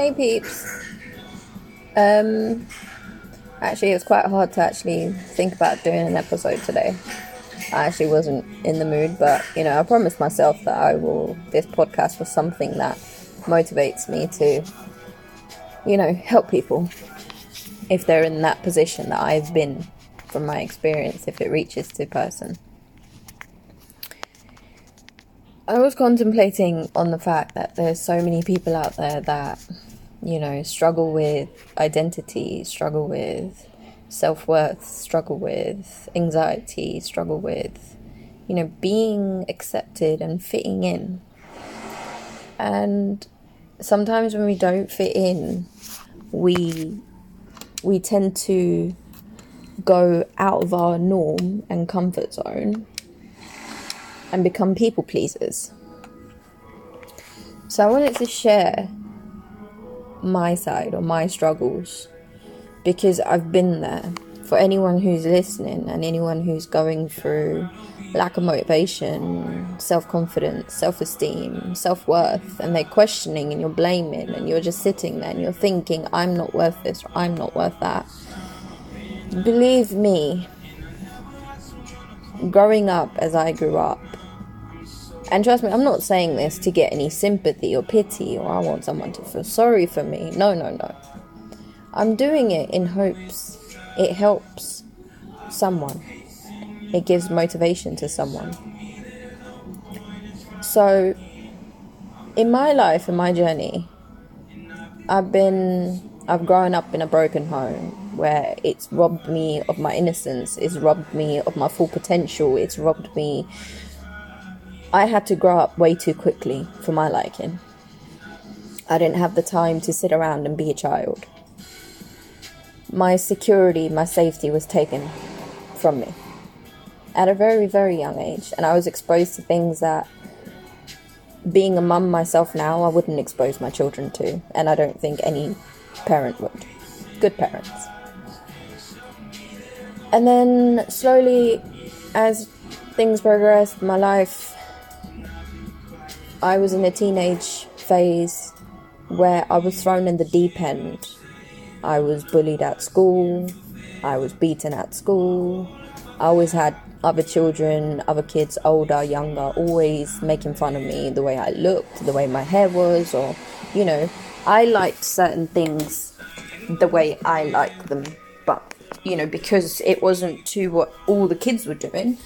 Hey peeps. Um actually it's quite hard to actually think about doing an episode today. I actually wasn't in the mood, but you know, I promised myself that I will this podcast was something that motivates me to you know, help people if they're in that position that I've been from my experience if it reaches to person. I was contemplating on the fact that there's so many people out there that, you know, struggle with identity, struggle with self worth, struggle with anxiety, struggle with, you know, being accepted and fitting in. And sometimes when we don't fit in, we we tend to go out of our norm and comfort zone and become people pleasers. So I wanted to share my side or my struggles because I've been there. For anyone who's listening and anyone who's going through lack of motivation, self confidence, self esteem, self worth, and they're questioning and you're blaming and you're just sitting there and you're thinking, I'm not worth this or I'm not worth that. Believe me, growing up as I grew up, and trust me, I'm not saying this to get any sympathy or pity or I want someone to feel sorry for me. No, no, no. I'm doing it in hopes it helps someone, it gives motivation to someone. So, in my life, in my journey, I've been, I've grown up in a broken home where it's robbed me of my innocence, it's robbed me of my full potential, it's robbed me I had to grow up way too quickly for my liking. I didn't have the time to sit around and be a child. My security, my safety was taken from me at a very, very young age, and I was exposed to things that being a mum myself now, I wouldn't expose my children to, and I don't think any parent would. Good parents. And then slowly, as things progressed, my life I was in a teenage phase where I was thrown in the deep end. I was bullied at school, I was beaten at school, I always had other children, other kids, older, younger, always making fun of me, the way I looked, the way my hair was, or, you know, I liked certain things the way I like them, but, you know, because it wasn't to what all the kids were doing,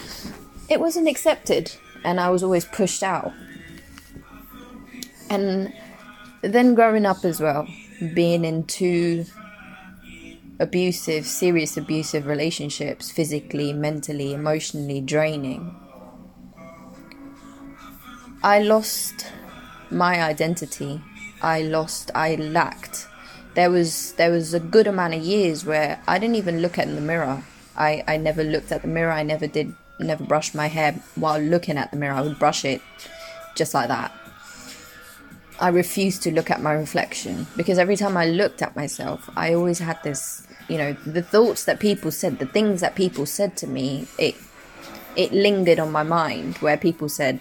it wasn't accepted, and I was always pushed out and then growing up as well, being in two abusive, serious abusive relationships, physically, mentally, emotionally draining. I lost my identity. I lost, I lacked. There was there was a good amount of years where I didn't even look at the mirror. I, I never looked at the mirror. I never did never brushed my hair while looking at the mirror. I would brush it just like that. I refused to look at my reflection because every time I looked at myself, I always had this, you know, the thoughts that people said, the things that people said to me, it it lingered on my mind where people said,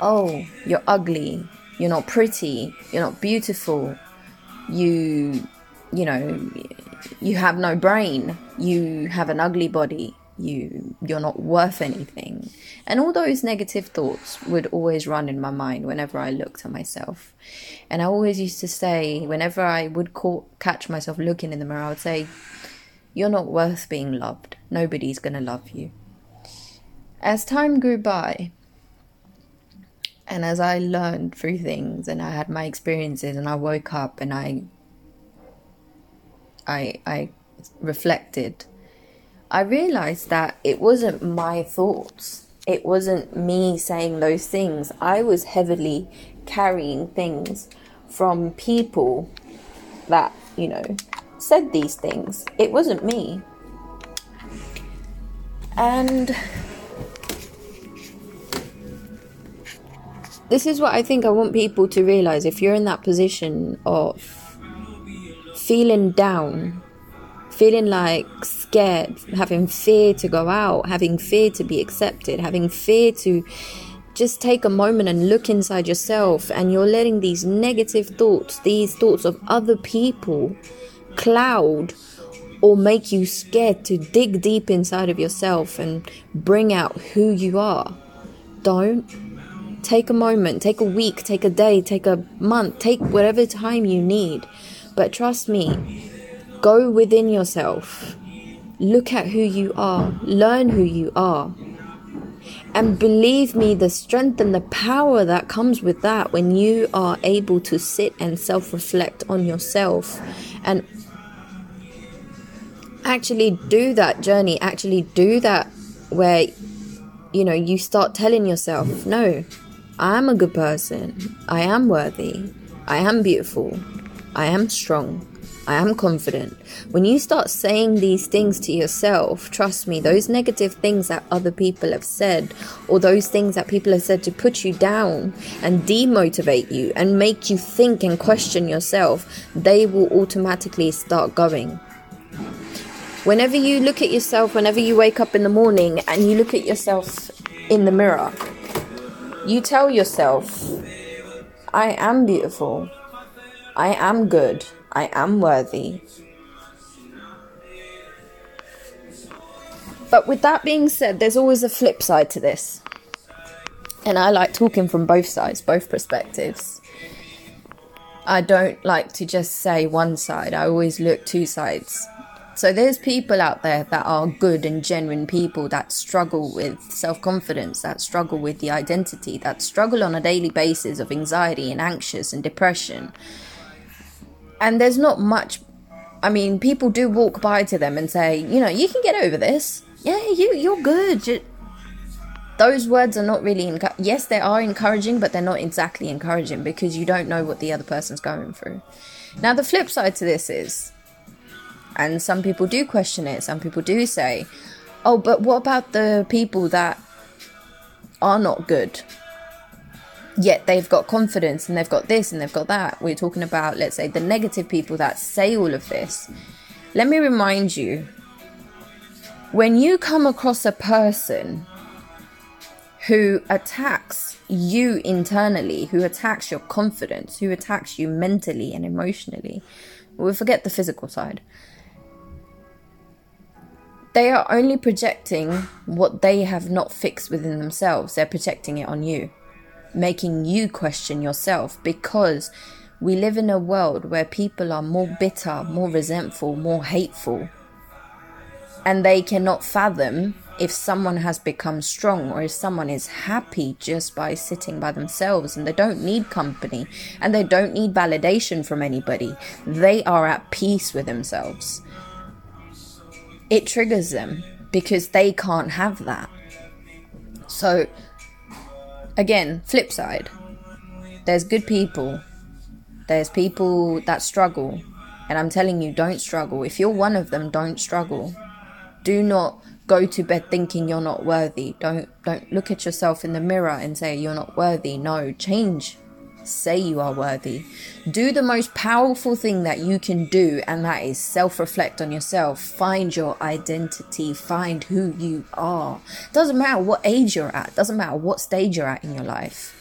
"Oh, you're ugly. You're not pretty. You're not beautiful. You you know, you have no brain. You have an ugly body you you're not worth anything. And all those negative thoughts would always run in my mind whenever i looked at myself. And i always used to say whenever i would catch myself looking in the mirror i would say you're not worth being loved. Nobody's going to love you. As time grew by and as i learned through things and i had my experiences and i woke up and i i i reflected I realized that it wasn't my thoughts. It wasn't me saying those things. I was heavily carrying things from people that, you know, said these things. It wasn't me. And this is what I think I want people to realize if you're in that position of feeling down feeling like scared, having fear to go out, having fear to be accepted, having fear to just take a moment and look inside yourself and you're letting these negative thoughts, these thoughts of other people, cloud or make you scared to dig deep inside of yourself and bring out who you are. Don't. Take a moment, take a week, take a day, take a month, take whatever time you need. But trust me, go within yourself. Look at who you are, learn who you are. And believe me, the strength and the power that comes with that when you are able to sit and self reflect on yourself and actually do that journey, actually do that where, you know, you start telling yourself, no, I am a good person, I am worthy, I am beautiful, I am strong, I am confident. When you start saying these things to yourself, trust me, those negative things that other people have said, or those things that people have said to put you down and demotivate you and make you think and question yourself, they will automatically start going. Whenever you look at yourself, whenever you wake up in the morning and you look at yourself in the mirror, you tell yourself, I am beautiful. I am good. I am worthy. But with that being said, there's always a flip side to this. And I like talking from both sides, both perspectives. I don't like to just say one side, I always look two sides. So there's people out there that are good and genuine people that struggle with self-confidence, that struggle with the identity, that struggle on a daily basis of anxiety and anxious and depression and there's not much I mean, people do walk by to them and say, you know, you can get over this. Yeah, you you're good. You, those words are not really encu- yes, they are encouraging, but they're not exactly encouraging because you don't know what the other person's going through. Now, the flip side to this is, and some people do question it. Some people do say, "Oh, but what about the people that are not good? Yet they've got confidence and they've got this and they've got that. We're talking about, let's say, the negative people that say all of this. Let me remind you when you come across a person who attacks you internally, who attacks your confidence, who attacks you mentally and emotionally, we forget the physical side. They are only projecting what they have not fixed within themselves. They're projecting it on you making you question yourself because we live in a world where people are more bitter, more resentful, more hateful. And they cannot fathom if someone has become strong or if someone is happy just by sitting by themselves and they don't need company and they don't need validation from anybody. They are at peace with themselves. It triggers them because they can't have that. So again, flip side. There's good people. There's people that struggle. And I'm telling you, don't struggle. If you're one of them, don't struggle. Do not go to bed thinking you're not worthy. Don't don't look at yourself in the mirror and say you're not worthy. No, change say you are worthy. Do the most powerful thing that you can do, and that is self reflect on yourself. Find your identity, find who you are. Doesn't matter what age you're at, doesn't matter what stage you're at in your life.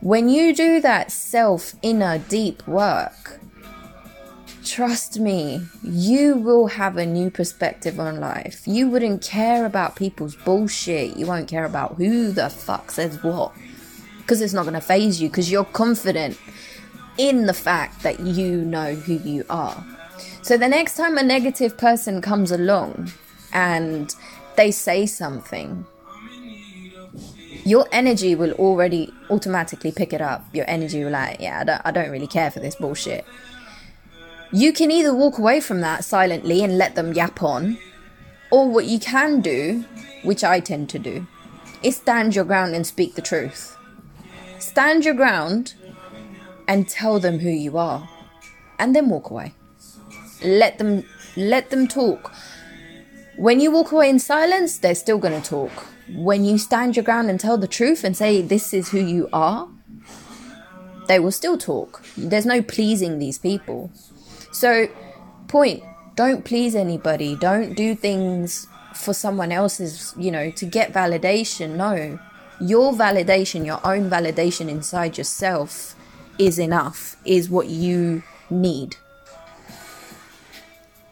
When you do that self inner deep work, trust me, you will have a new perspective on life. You wouldn't care about people's bullshit. You won't care about who the fuck says what because it's not going to faze you because you're confident in the fact that you know who you are. So the next time a negative person comes along and they say something, your energy will already automatically pick it up. Your energy will like, yeah, I don't, I don't really care for this bullshit. You can either walk away from that silently and let them yap on, or what you can do, which I tend to do, is stand your ground and speak the truth. Stand your ground and tell them who you are. And then walk away. Let them let them talk. When you walk away in silence, they're still going to talk. When you stand your ground and tell the truth and say this is who you are, they will still talk. There's no pleasing these people. So, point, don't please anybody. Don't do things for someone else's, you know, to get validation. No your validation, your own validation inside yourself is enough, is what you need.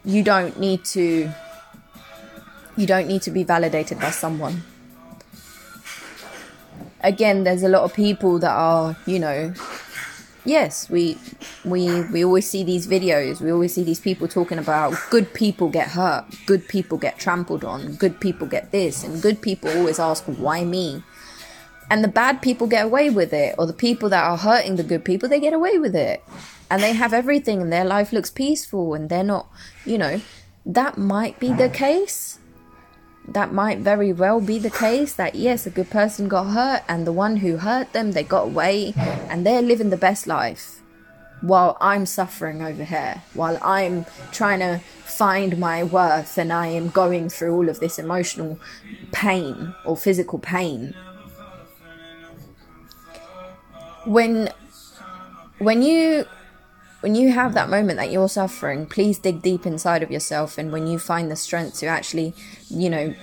You don't need to you don't need to be validated by someone. Again, there's a lot of people that are, you know, yes, we we we always see these videos. We always see these people talking about good people get hurt, good people get trampled on, good people get this, and good people always ask why me. And the bad people get away with it, or the people that are hurting the good people, they get away with it. And they have everything and their life looks peaceful and they're not, you know, that might be the case that might very well be the case that yes a good person got hurt and the one who hurt them they got away and they're living the best life while i'm suffering over here while i'm trying to find my worth and i am going through all of this emotional pain or physical pain when when you when you have that moment that you're suffering, please dig deep inside of yourself. And when you find the strength to actually, you know,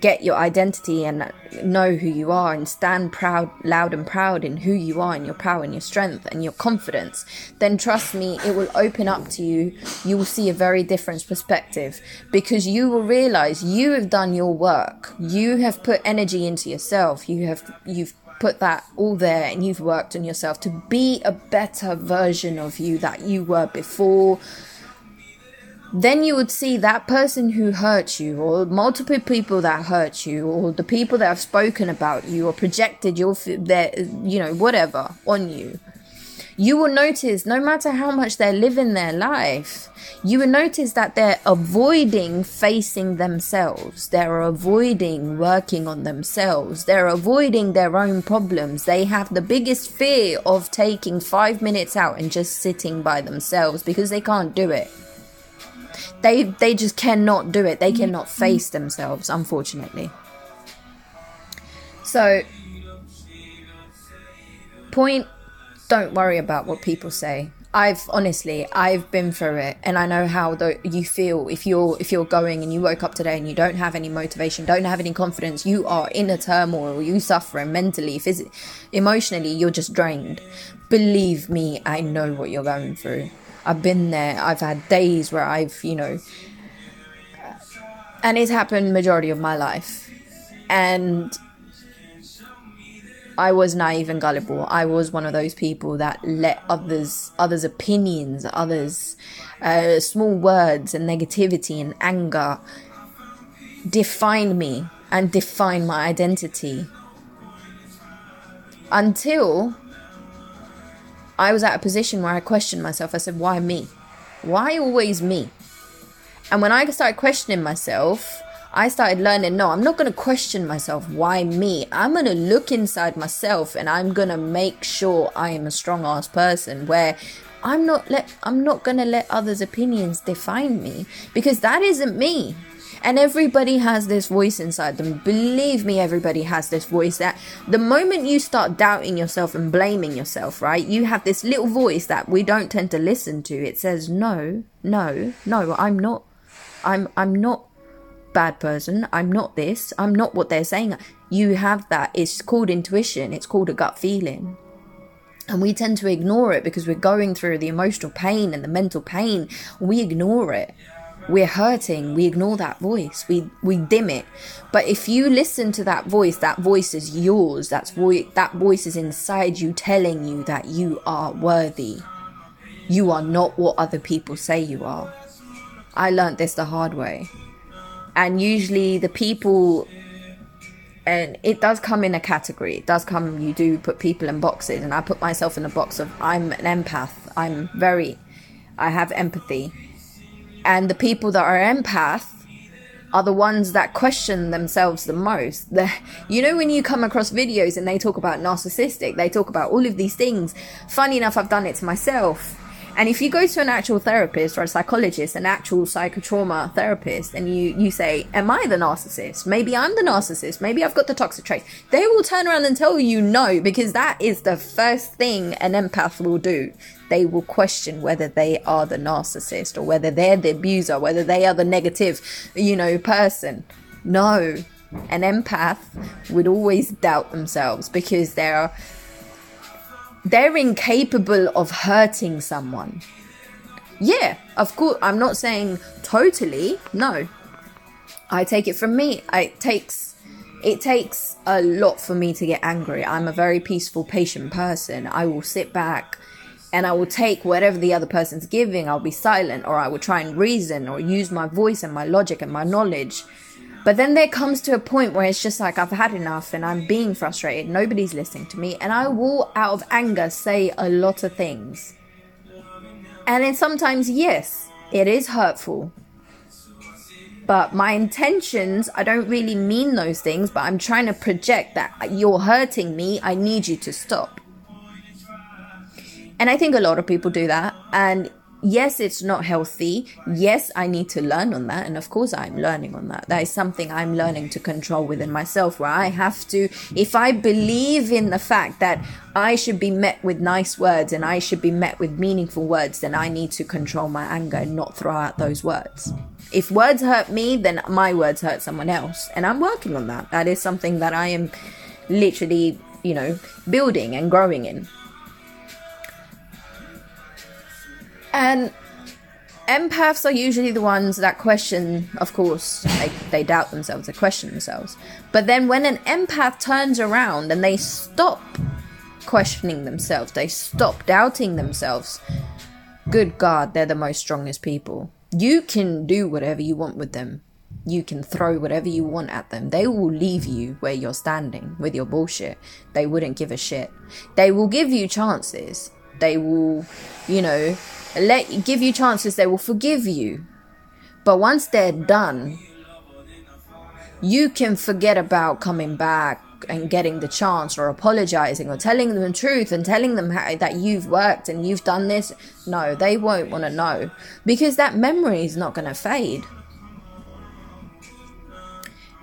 get your identity and know who you are and stand proud, loud and proud in who you are and your power and your strength and your confidence, then trust me, it will open up to you. You will see a very different perspective because you will realize you have done your work. You have put energy into yourself. You have, you've put that all there and you've worked on yourself to be a better version of you that you were before then you would see that person who hurt you or multiple people that hurt you or the people that have spoken about you or projected your their you know whatever on you you will notice no matter how much they're living their life, you will notice that they're avoiding facing themselves. They're avoiding working on themselves. They're avoiding their own problems. They have the biggest fear of taking five minutes out and just sitting by themselves because they can't do it. They, they just cannot do it. They cannot face themselves, unfortunately. So, point don't worry about what people say. I've honestly, I've been through it, and I know how the, you feel if you're if you're going and you woke up today and you don't have any motivation, don't have any confidence, you are in a turmoil, you suffering mentally, physically, emotionally, you're just drained. Believe me, I know what you're going through. I've been there. I've had days where I've, you know, and it's happened majority of my life, and I was naive and gullible. I was one of those people that let others, others' opinions, others' uh, small words and negativity and anger define me and define my identity. Until I was at a position where I questioned myself. I said, why me? Why always me? And when I started questioning myself, I started learning no, I'm not going to question myself. Why me? I'm going to look inside myself and I'm going to make sure I am a strong ass person where I'm not let I'm not going to let others' opinions define me because that isn't me. And everybody has this voice inside them. Believe me, everybody has this voice that the moment you start doubting yourself and blaming yourself, right, you have this little voice that we don't tend to listen to. It says, no, no, no, I'm not, I'm, I'm not bad person. I'm not this. I'm not what they're saying. You have that. It's called intuition. It's called a gut feeling. And we tend to ignore it because we're going through the emotional pain and the mental pain. We ignore it. We're hurting. We ignore that voice. We we dim it. But if you listen to that voice, that voice is yours. That's voice. That voice is inside you, telling you that you are worthy. You are not what other people say you are. I learned this the hard way and usually the people and it does come in a category it does come you do put people in boxes and i put myself in a box of i'm an empath i'm very i have empathy and the people that are empath are the ones that question themselves the most. The, you know, when you come across videos and they talk about narcissistic, they talk about all of these things. Funny enough, I've done it to myself. And if you go to an actual therapist or a psychologist, an actual psychotrauma therapist, and you, you say, Am I the narcissist? Maybe I'm the narcissist. Maybe I've got the toxic traits. They will turn around and tell you no, because that is the first thing an empath will do. They will question whether they are the narcissist or whether they're the abuser, whether they are the negative, you know, person. No, An empath would always doubt themselves because they're they're incapable of hurting someone. Yeah, of course, I'm not saying totally. No. I take it from me. It takes it takes a lot for me to get angry. I'm a very peaceful, patient person. I will sit back and I will take whatever the other person's giving. I'll be silent or I will try and reason or use my voice and my logic and my knowledge. But then there comes to a point where it's just like I've had enough and I'm being frustrated. Nobody's listening to me. And I will, out of anger, say a lot of things. And then sometimes, yes, it is hurtful. But my intentions, I don't really mean those things, but I'm trying to project that you're hurting me. I need you to stop. And I think a lot of people do that. And yes, it's not healthy. Yes, I need to learn on that. And of course, I'm learning on that. That is something I'm learning to control within myself, where I have to, if I believe in the fact that I should be met with nice words and I should be met with meaningful words, then I need to control my anger and not throw out those words. If words hurt me, then my words hurt someone else. And I'm working on that. That is something that I am literally, you know, building and growing in. And empaths are usually the ones that question, of course, they, they doubt themselves, they question themselves. But then when an empath turns around and they stop questioning themselves, they stop doubting themselves, good God, they're the most strongest people. You can do whatever you want with them. You can throw whatever you want at them. They will leave you where you're standing with your bullshit. They wouldn't give a shit. They will give you chances. They will, you know, let give you chances they will forgive you. But once they're done you can forget about coming back and getting the chance or apologizing or telling them the truth and telling them how, that you've worked and you've done this. No they won't want to know because that memory is not going to fade.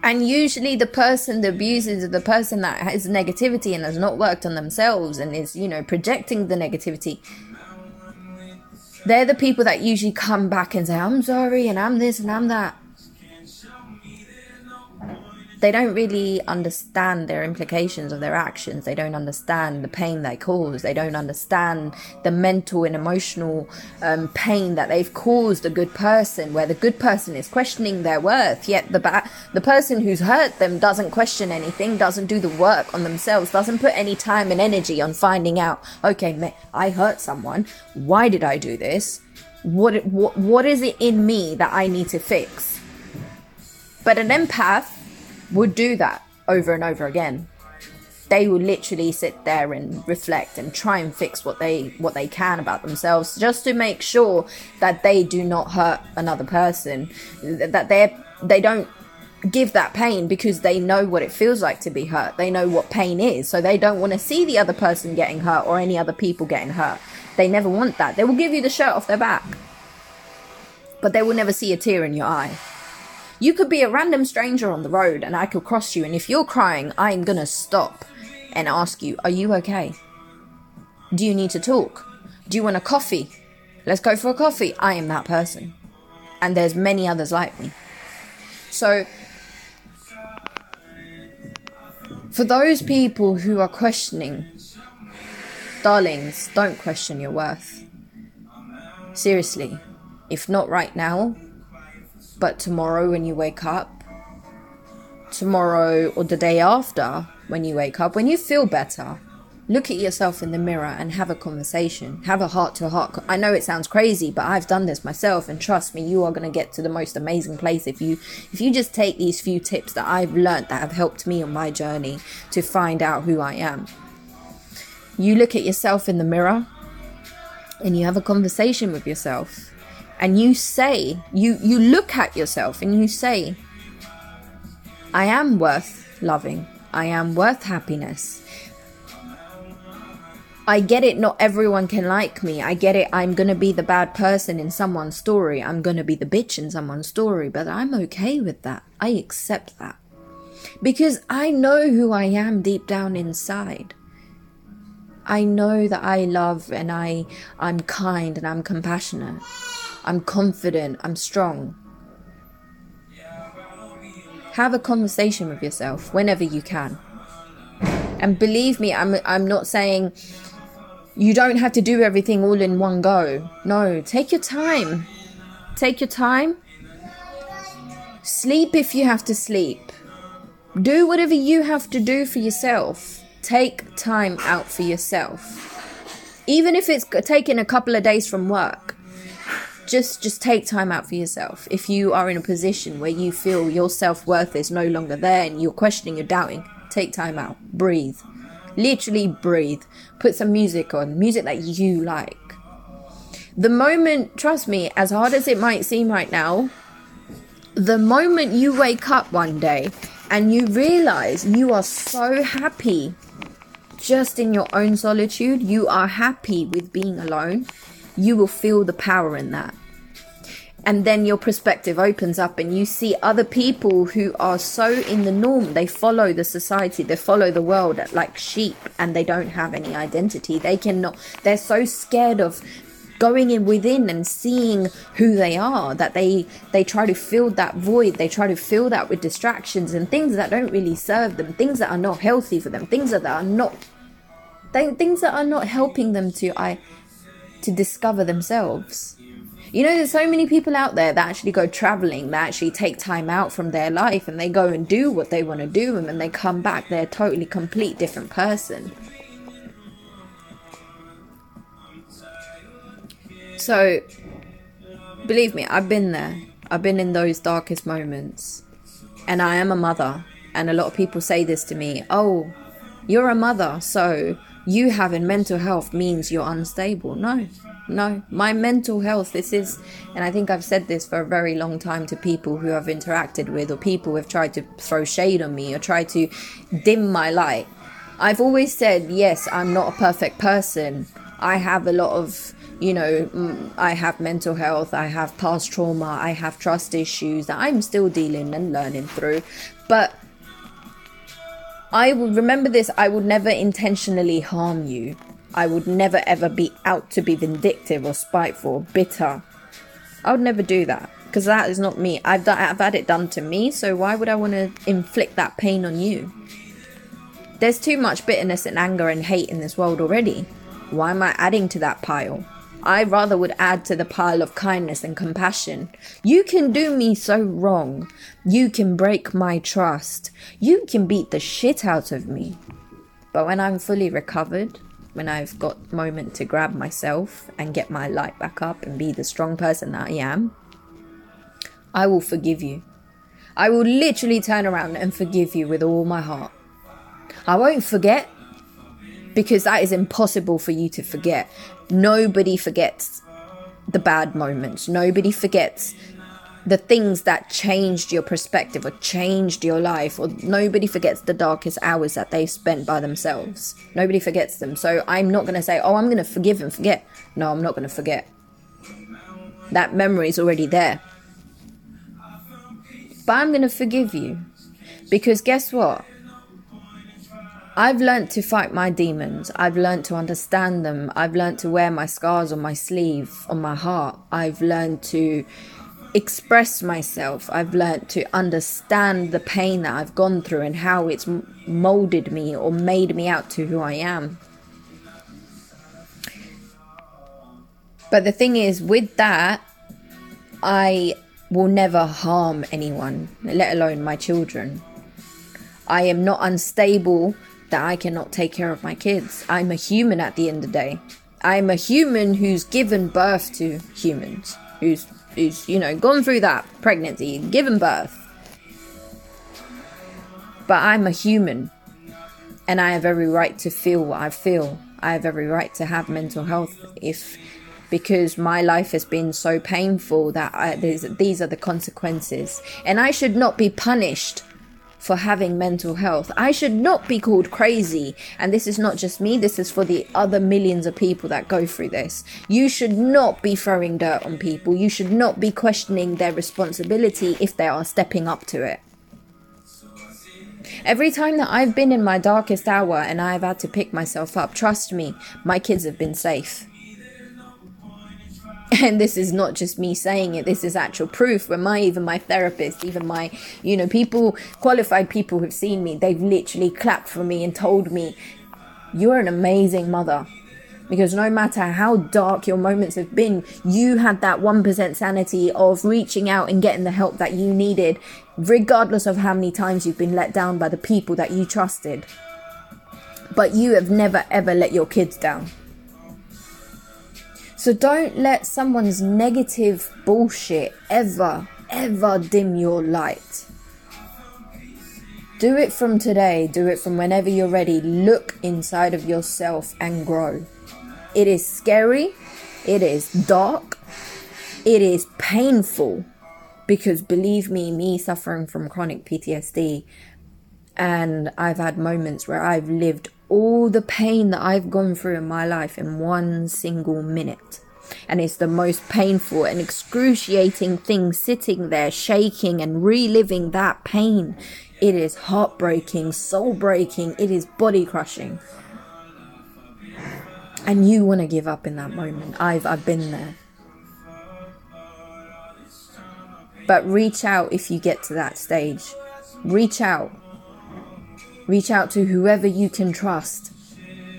And usually the person that abuses the person that has negativity and has not worked on themselves and is you know projecting the negativity they're the people that usually come back and say, I'm sorry, and I'm this, and I'm that. They don't really understand their implications of their actions. They don't understand the pain they cause. They don't understand the mental and emotional um, pain that they've caused a good person, where the good person is questioning their worth, yet the ba- the person who's hurt them doesn't question anything, doesn't do the work on themselves, doesn't put any time and energy on finding out, okay, I hurt someone. Why did I do this? What, what, what is it in me that I need to fix? But an empath would do that over and over again. They would literally sit there and reflect and try and fix what they what they can about themselves just to make sure that they do not hurt another person, that they they don't give that pain because they know what it feels like to be hurt. They know what pain is, so they don't want to see the other person getting hurt or any other people getting hurt. They never want that. They will give you the shirt off their back, but they will never see a tear in your eye. You could be a random stranger on the road and I could cross you, and if you're crying, I'm gonna stop and ask you, Are you okay? Do you need to talk? Do you want a coffee? Let's go for a coffee. I am that person. And there's many others like me. So, for those people who are questioning, darlings, don't question your worth. Seriously, if not right now, but tomorrow when you wake up, tomorrow or the day after when you wake up, when you feel better, look at yourself in the mirror and have a conversation. Have a heart to heart. I know it sounds crazy, but I've done this myself and trust me, you are going to get to the most amazing place if you if you just take these few tips that I've learned that have helped me on my journey to find out who I am. You look at yourself in the mirror and you have a conversation with yourself and you say you you look at yourself and you say i am worth loving i am worth happiness I get it, not everyone can like me. I get it, I'm gonna be the bad person in someone's story. I'm gonna be the bitch in someone's story, but I'm okay with that. I accept that. Because I know who I am deep down inside. I know that I love and I I'm kind and I'm compassionate. I'm confident, I'm strong. Have a conversation with yourself whenever you can. And believe me, I'm I'm not saying you don't have to do everything all in one go. No, take your time. Take your time. Sleep if you have to sleep. Do whatever you have to do for yourself. Take time out for yourself. Even if it's taking a couple of days from work, just just take time out for yourself. If you are in a position where you feel your self-worth is no longer there and you're questioning, you're doubting, take time out. Breathe. Literally breathe. Put some music on, music that you like. The moment, trust me, as hard as it might seem right now, the moment you wake up one day and you realize you are so happy just in your own solitude, you are happy with being alone, you will feel the power in that. And then your perspective opens up, and you see other people who are so in the norm. They follow the society, they follow the world like sheep, and they don't have any identity. They cannot, they're so scared of going in within and seeing who they are that they they try to fill that void they try to fill that with distractions and things that don't really serve them things that are not healthy for them things that are not things that are not helping them to i to discover themselves you know there's so many people out there that actually go traveling that actually take time out from their life and they go and do what they want to do and when they come back they're a totally complete different person So, believe me, I've been there. I've been in those darkest moments. And I am a mother. And a lot of people say this to me Oh, you're a mother, so you having mental health means you're unstable. No, no. My mental health, this is, and I think I've said this for a very long time to people who I've interacted with, or people who have tried to throw shade on me or try to dim my light. I've always said, yes, I'm not a perfect person. I have a lot of you know, mm, I have mental health, I have past trauma, I have trust issues that I'm still dealing and learning through. But I will remember this I would never intentionally harm you. I would never ever be out to be vindictive or spiteful or bitter. I would never do that because that is not me. I've, I've had it done to me, so why would I want to inflict that pain on you? There's too much bitterness and anger and hate in this world already. Why am I adding to that pile? I rather would add to the pile of kindness and compassion. You can do me so wrong. You can break my trust. You can beat the shit out of me. But when I'm fully recovered, when I've got moment to grab myself and get my light back up and be the strong person that I am, I will forgive you. I will literally turn around and forgive you with all my heart. I won't forget because that is impossible for you to forget. Nobody forgets the bad moments. Nobody forgets the things that changed your perspective or changed your life. Or nobody forgets the darkest hours that they spent by themselves. Nobody forgets them. So i'm not going to say oh i'm going to forgive and forget. No i'm not going to forget. That memory is already there. But i'm going to forgive you. Because guess what I've learnt to fight my demons. I've learnt to understand them. I've learnt to wear my scars on my sleeve, on my heart. I've learned to express myself. I've learnt to understand the pain that I've gone through and how it's molded me or made me out to who I am. But the thing is, with that, I will never harm anyone, let alone my children. I am not unstable that I cannot take care of my kids. I'm a human at the end of the day. I'm a human who's given birth to humans, who's who's you know gone through that pregnancy, given birth. But I'm a human, and I have every right to feel what I feel. I have every right to have mental health if because my life has been so painful that I, these are the consequences, and I should not be punished for having mental health. I should not be called crazy. And this is not just me, this is for the other millions of people that go through this. You should not be throwing dirt on people. You should not be questioning their responsibility if they are stepping up to it. Every time that I've been in my darkest hour and I've had to pick myself up, trust me, my kids have been safe. and this is not just me saying it this is actual proof. When my even my therapist even my you know people qualified people who've seen me they've literally clapped for me and told me you're an amazing mother. Because no matter how dark your moments have been you had that 1% sanity of reaching out and getting the help that you needed regardless of how many times you've been let down by the people that you trusted. But you have never ever let your kids down so don't let someone's negative bullshit ever, ever dim your light. Do it from today, do it from whenever you're ready. Look inside of yourself and grow. It is scary, it is dark, it is painful because believe me, me suffering from chronic PTSD, and I've had moments where I've lived all the pain that I've gone through in my life in one single minute. And it's the most painful and excruciating thing sitting there, shaking and reliving that pain. It is heartbreaking, soul breaking, it is body crushing. And you want to give up in that moment. I've, I've been there. But reach out if you get to that stage. Reach out Reach out to whoever you can trust.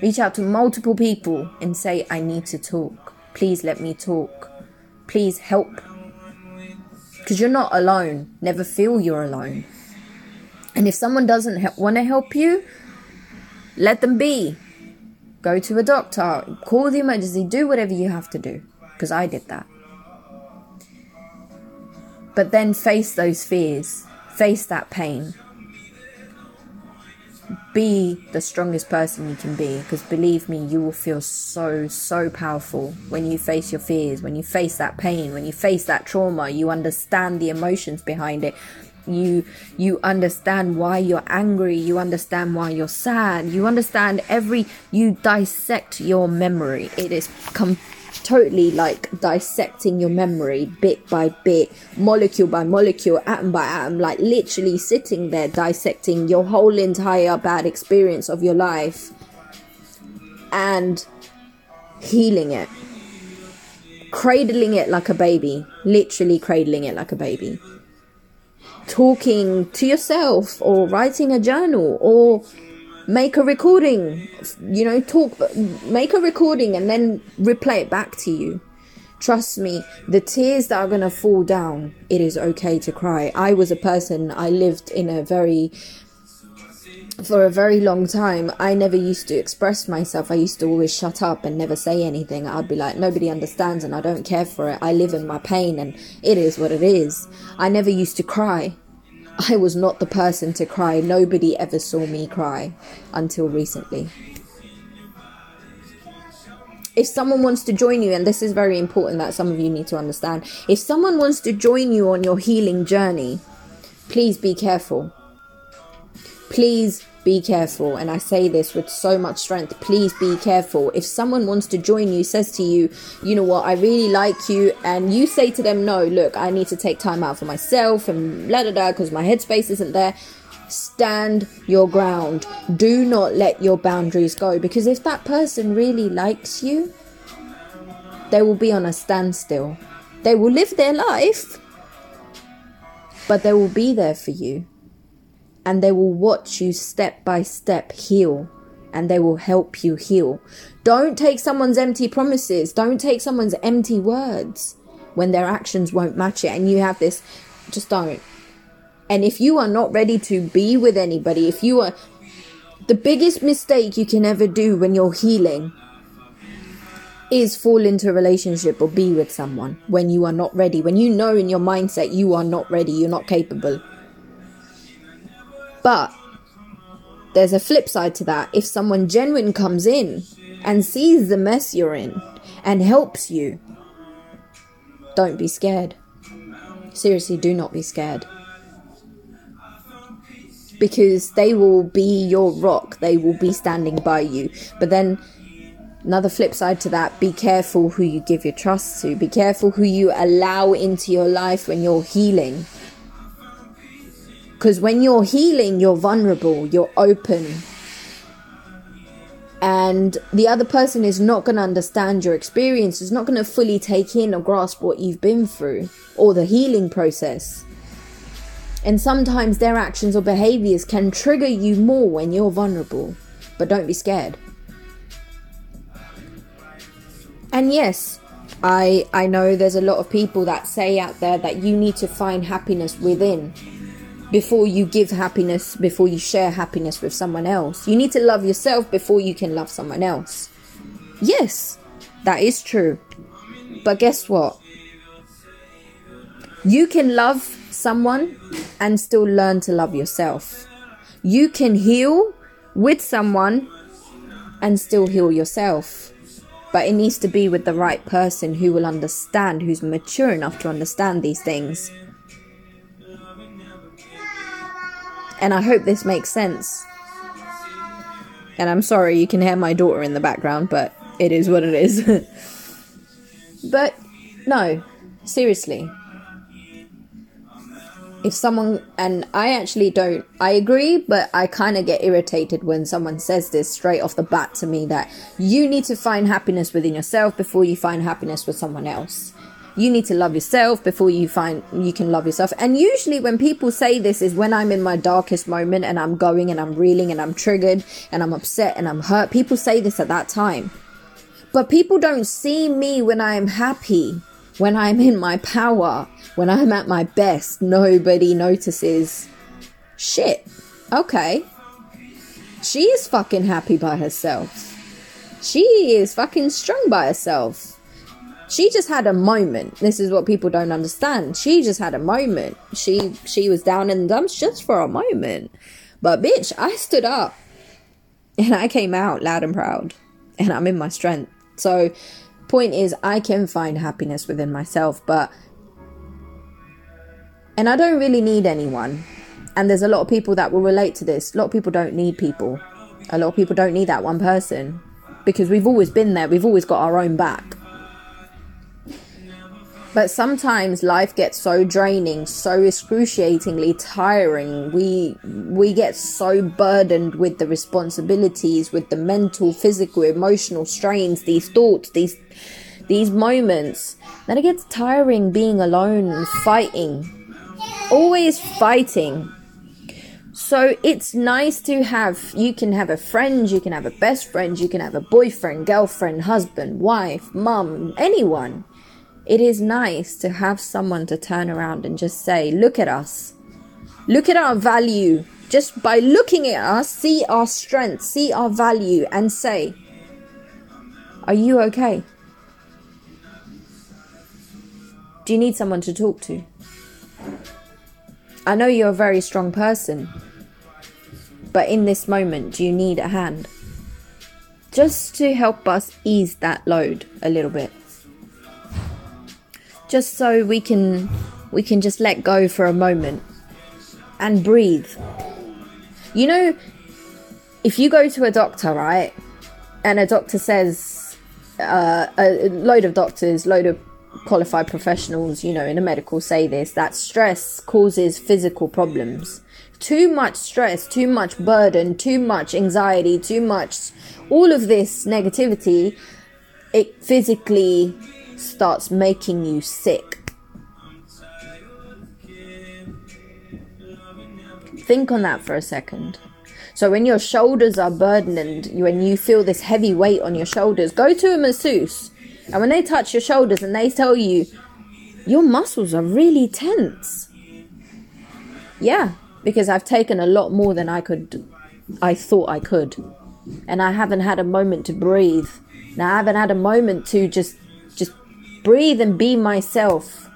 Reach out to multiple people and say, I need to talk. Please let me talk. Please help. Because you're not alone. Never feel you're alone. And if someone doesn't he- want to help you, let them be. Go to a doctor, call the emergency, do whatever you have to do. Because I did that. But then face those fears, face that pain, be the strongest person you can be because believe me you will feel so so powerful when you face your fears when you face that pain when you face that trauma. You understand the emotions behind it. You you understand why you're angry. You understand why you're sad. You understand every you dissect your memory. It is completely totally like dissecting your memory bit by bit, molecule by molecule, atom by atom, like literally sitting there dissecting your whole entire bad experience of your life and healing it. Cradling it like a baby, literally cradling it like a baby. Talking to yourself or writing a journal or make a recording you know talk make a recording and then replay it back to you. Trust me the tears that are going to fall down it is okay to cry. I was a person i lived in a very for a very long time i never used to express myself. I used to always shut up and never say anything. I'd be like nobody understands and i don't care for it. I live in my pain and it is what it is. I never used to cry I was not the person to cry. Nobody ever saw me cry until recently. If someone wants to join you, and this is very important that some of you need to understand, if someone wants to join you on your healing journey, please be careful. Please be careful. And I say this with so much strength. Please be careful. If someone wants to join you, says to you, you know what, I really like you, and you say to them, no, look, I need to take time out for myself and blah, blah, blah, because my headspace isn't there. Stand your ground. Do not let your boundaries go. Because if that person really likes you, they will be on a standstill. They will live their life, but they will be there for you and they will watch you step by step heal and they will help you heal. Don't take someone's empty promises, don't take someone's empty words when their actions won't match it and you have this just don't. And if you are not ready to be with anybody, if you are the biggest mistake you can ever do when you're healing is fall into a relationship or be with someone when you are not ready. When you know in your mindset you are not ready, you're not capable. But there's a flip side to that. If someone genuine comes in and sees the mess you're in and helps you, don't be scared. Seriously, do not be scared. Because they will be your rock, they will be standing by you. But then, another flip side to that, be careful who you give your trust to, be careful who you allow into your life when you're healing because when you're healing, you're vulnerable, you're open. and the other person is not going to understand your experience, is not going to fully take in or grasp what you've been through or the healing process. And sometimes their actions or behaviors can trigger you more when you're vulnerable, but don't be scared. And yes, I I know there's a lot of people that say out there that you need to find happiness within before you give happiness, before you share happiness with someone else. You need to love yourself before you can love someone else. Yes, that is true. But guess what? You can love someone and still learn to love yourself. You can heal with someone and still heal yourself. But it needs to be with the right person who will understand, who's mature enough to understand these things. And I hope this makes sense. And I'm sorry you can hear my daughter in the background, but it is what it is. but no, seriously. If someone, and I actually don't, I agree, but I kind of get irritated when someone says this straight off the bat to me that you need to find happiness within yourself before you find happiness with someone else you need to love yourself before you find you can love yourself. And usually when people say this is when I'm in my darkest moment and I'm going and I'm reeling and I'm triggered and I'm upset and I'm hurt. People say this at that time. But people don't see me when I am happy, when I'm in my power, when I'm at my best. Nobody notices. Shit. Okay. She is fucking happy by herself. She is fucking strong by herself. She just had a moment. This is what people don't understand. She just had a moment. She she was down in the dumps just for a moment. But bitch, I stood up and I came out loud and proud. And I'm in my strength. So point is I can find happiness within myself, but and I don't really need anyone. And there's a lot of people that will relate to this. A lot of people don't need people. A lot of people don't need that one person because we've always been there. We've always got our own back. But sometimes life gets so draining, so excruciatingly tiring. We we get so burdened with the responsibilities, with the mental, physical, emotional strains, these thoughts, these these moments, that it gets tiring being alone and fighting. Always fighting. So it's nice to have, you can have a friend, you can have a best friend, you can have a boyfriend, girlfriend, husband, wife, mum, anyone it is nice to have someone to turn around and just say, Look at us. Look at our value. Just by looking at us, see our strength, see our value, and say, Are you okay? Do you need someone to talk to? I know you're a very strong person, but in this moment, do you need a hand? Just to help us ease that load a little bit just so we can we can just let go for a moment and breathe. You know, if you go to a doctor, right, and a doctor says, uh, a load of doctors, load of qualified professionals, you know, in a medical say this that stress causes physical problems. Too much stress, too much burden, too much anxiety, too much all of this negativity, it physically starts making you sick. Think on that for a second. So when your shoulders are burdened when you feel this heavy weight on your shoulders, go to a masseuse. And when they touch your shoulders and they tell you your muscles are really tense. Yeah, because I've taken a lot more than I could I thought I could. And I haven't had a moment to breathe. Now I haven't had a moment to just breathe and be myself.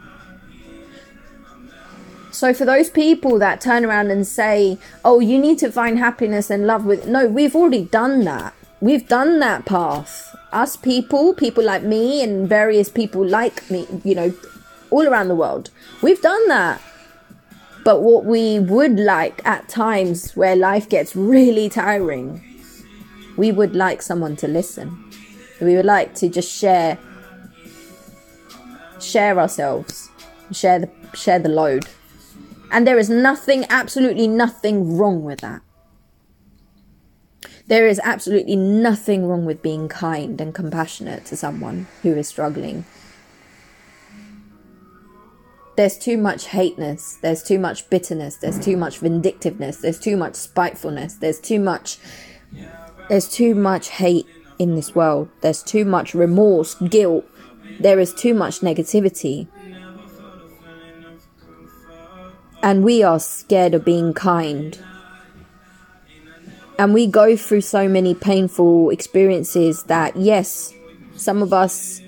So for those people that turn around and say, "Oh, you need to find happiness and love with," no, we've already done that. We've done that path. Us people, people like me, and various people like me, you know, all around the world, we've done that. But what we would like at times where life gets really tiring, we would like someone to listen. We would like to just share share ourselves, share the share the load. And there is nothing, absolutely nothing wrong with that. There is absolutely nothing wrong with being kind and compassionate to someone who is struggling. There's too much hateness, there's too much bitterness, there's too much vindictiveness, there's too much spitefulness, there's too much there's too much hate in this world. There's too much remorse, guilt. There is too much negativity. And we are scared of being kind. And we go through so many painful experiences that, yes, some of us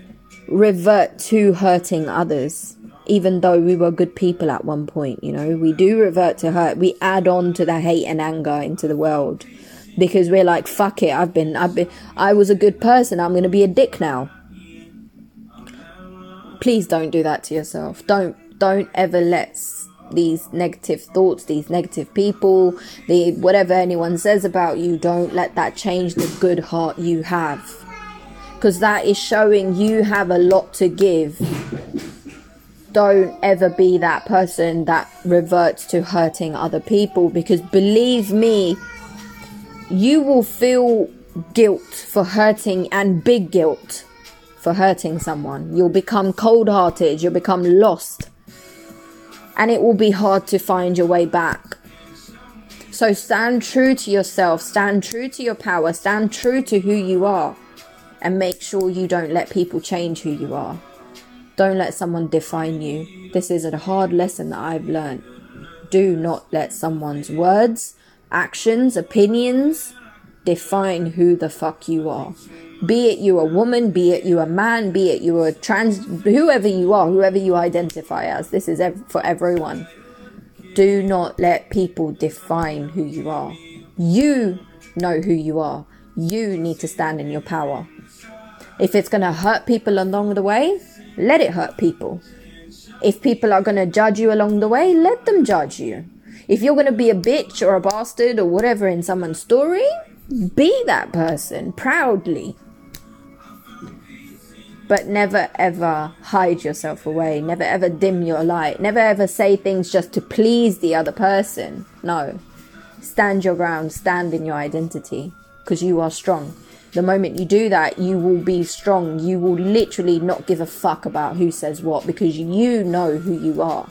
revert to hurting others, even though we were good people at one point, you know. We do revert to hurt. We add on to the hate and anger into the world because we're like, fuck it, I've been, I've been, I was a good person, I'm gonna be a dick now. Please don't do that to yourself. Don't, don't ever let these negative thoughts, these negative people, the whatever anyone says about you, don't let that change the good heart you have. Because that is showing you have a lot to give. Don't ever be that person that reverts to hurting other people because believe me, you will feel guilt for hurting and big guilt for hurting someone. You'll become cold hearted, you'll become lost, and it will be hard to find your way back. So stand true to yourself, stand true to your power, stand true to who you are, and make sure you don't let people change who you are. Don't let someone define you. This is a hard lesson that I've learned. Do not let someone's words, actions, opinions define who the fuck you are. Be it you a woman, be it you a man, be it you a trans, whoever you are, whoever you identify as. This is ev- for everyone. Do not let people define who you are. You know who you are. You need to stand in your power. If it's going to hurt people along the way, let it hurt people. If people are going to judge you along the way, let them judge you. If you're going to be a bitch or a bastard or whatever in someone's story, be that person proudly. But never ever hide yourself away. Never ever dim your light. Never ever say things just to please the other person. No. Stand your ground. Stand in your identity. Because you are strong. The moment you do that, you will be strong. You will literally not give a fuck about who says what because you know who you are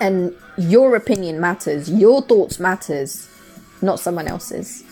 and your opinion matters your thoughts matters not someone else's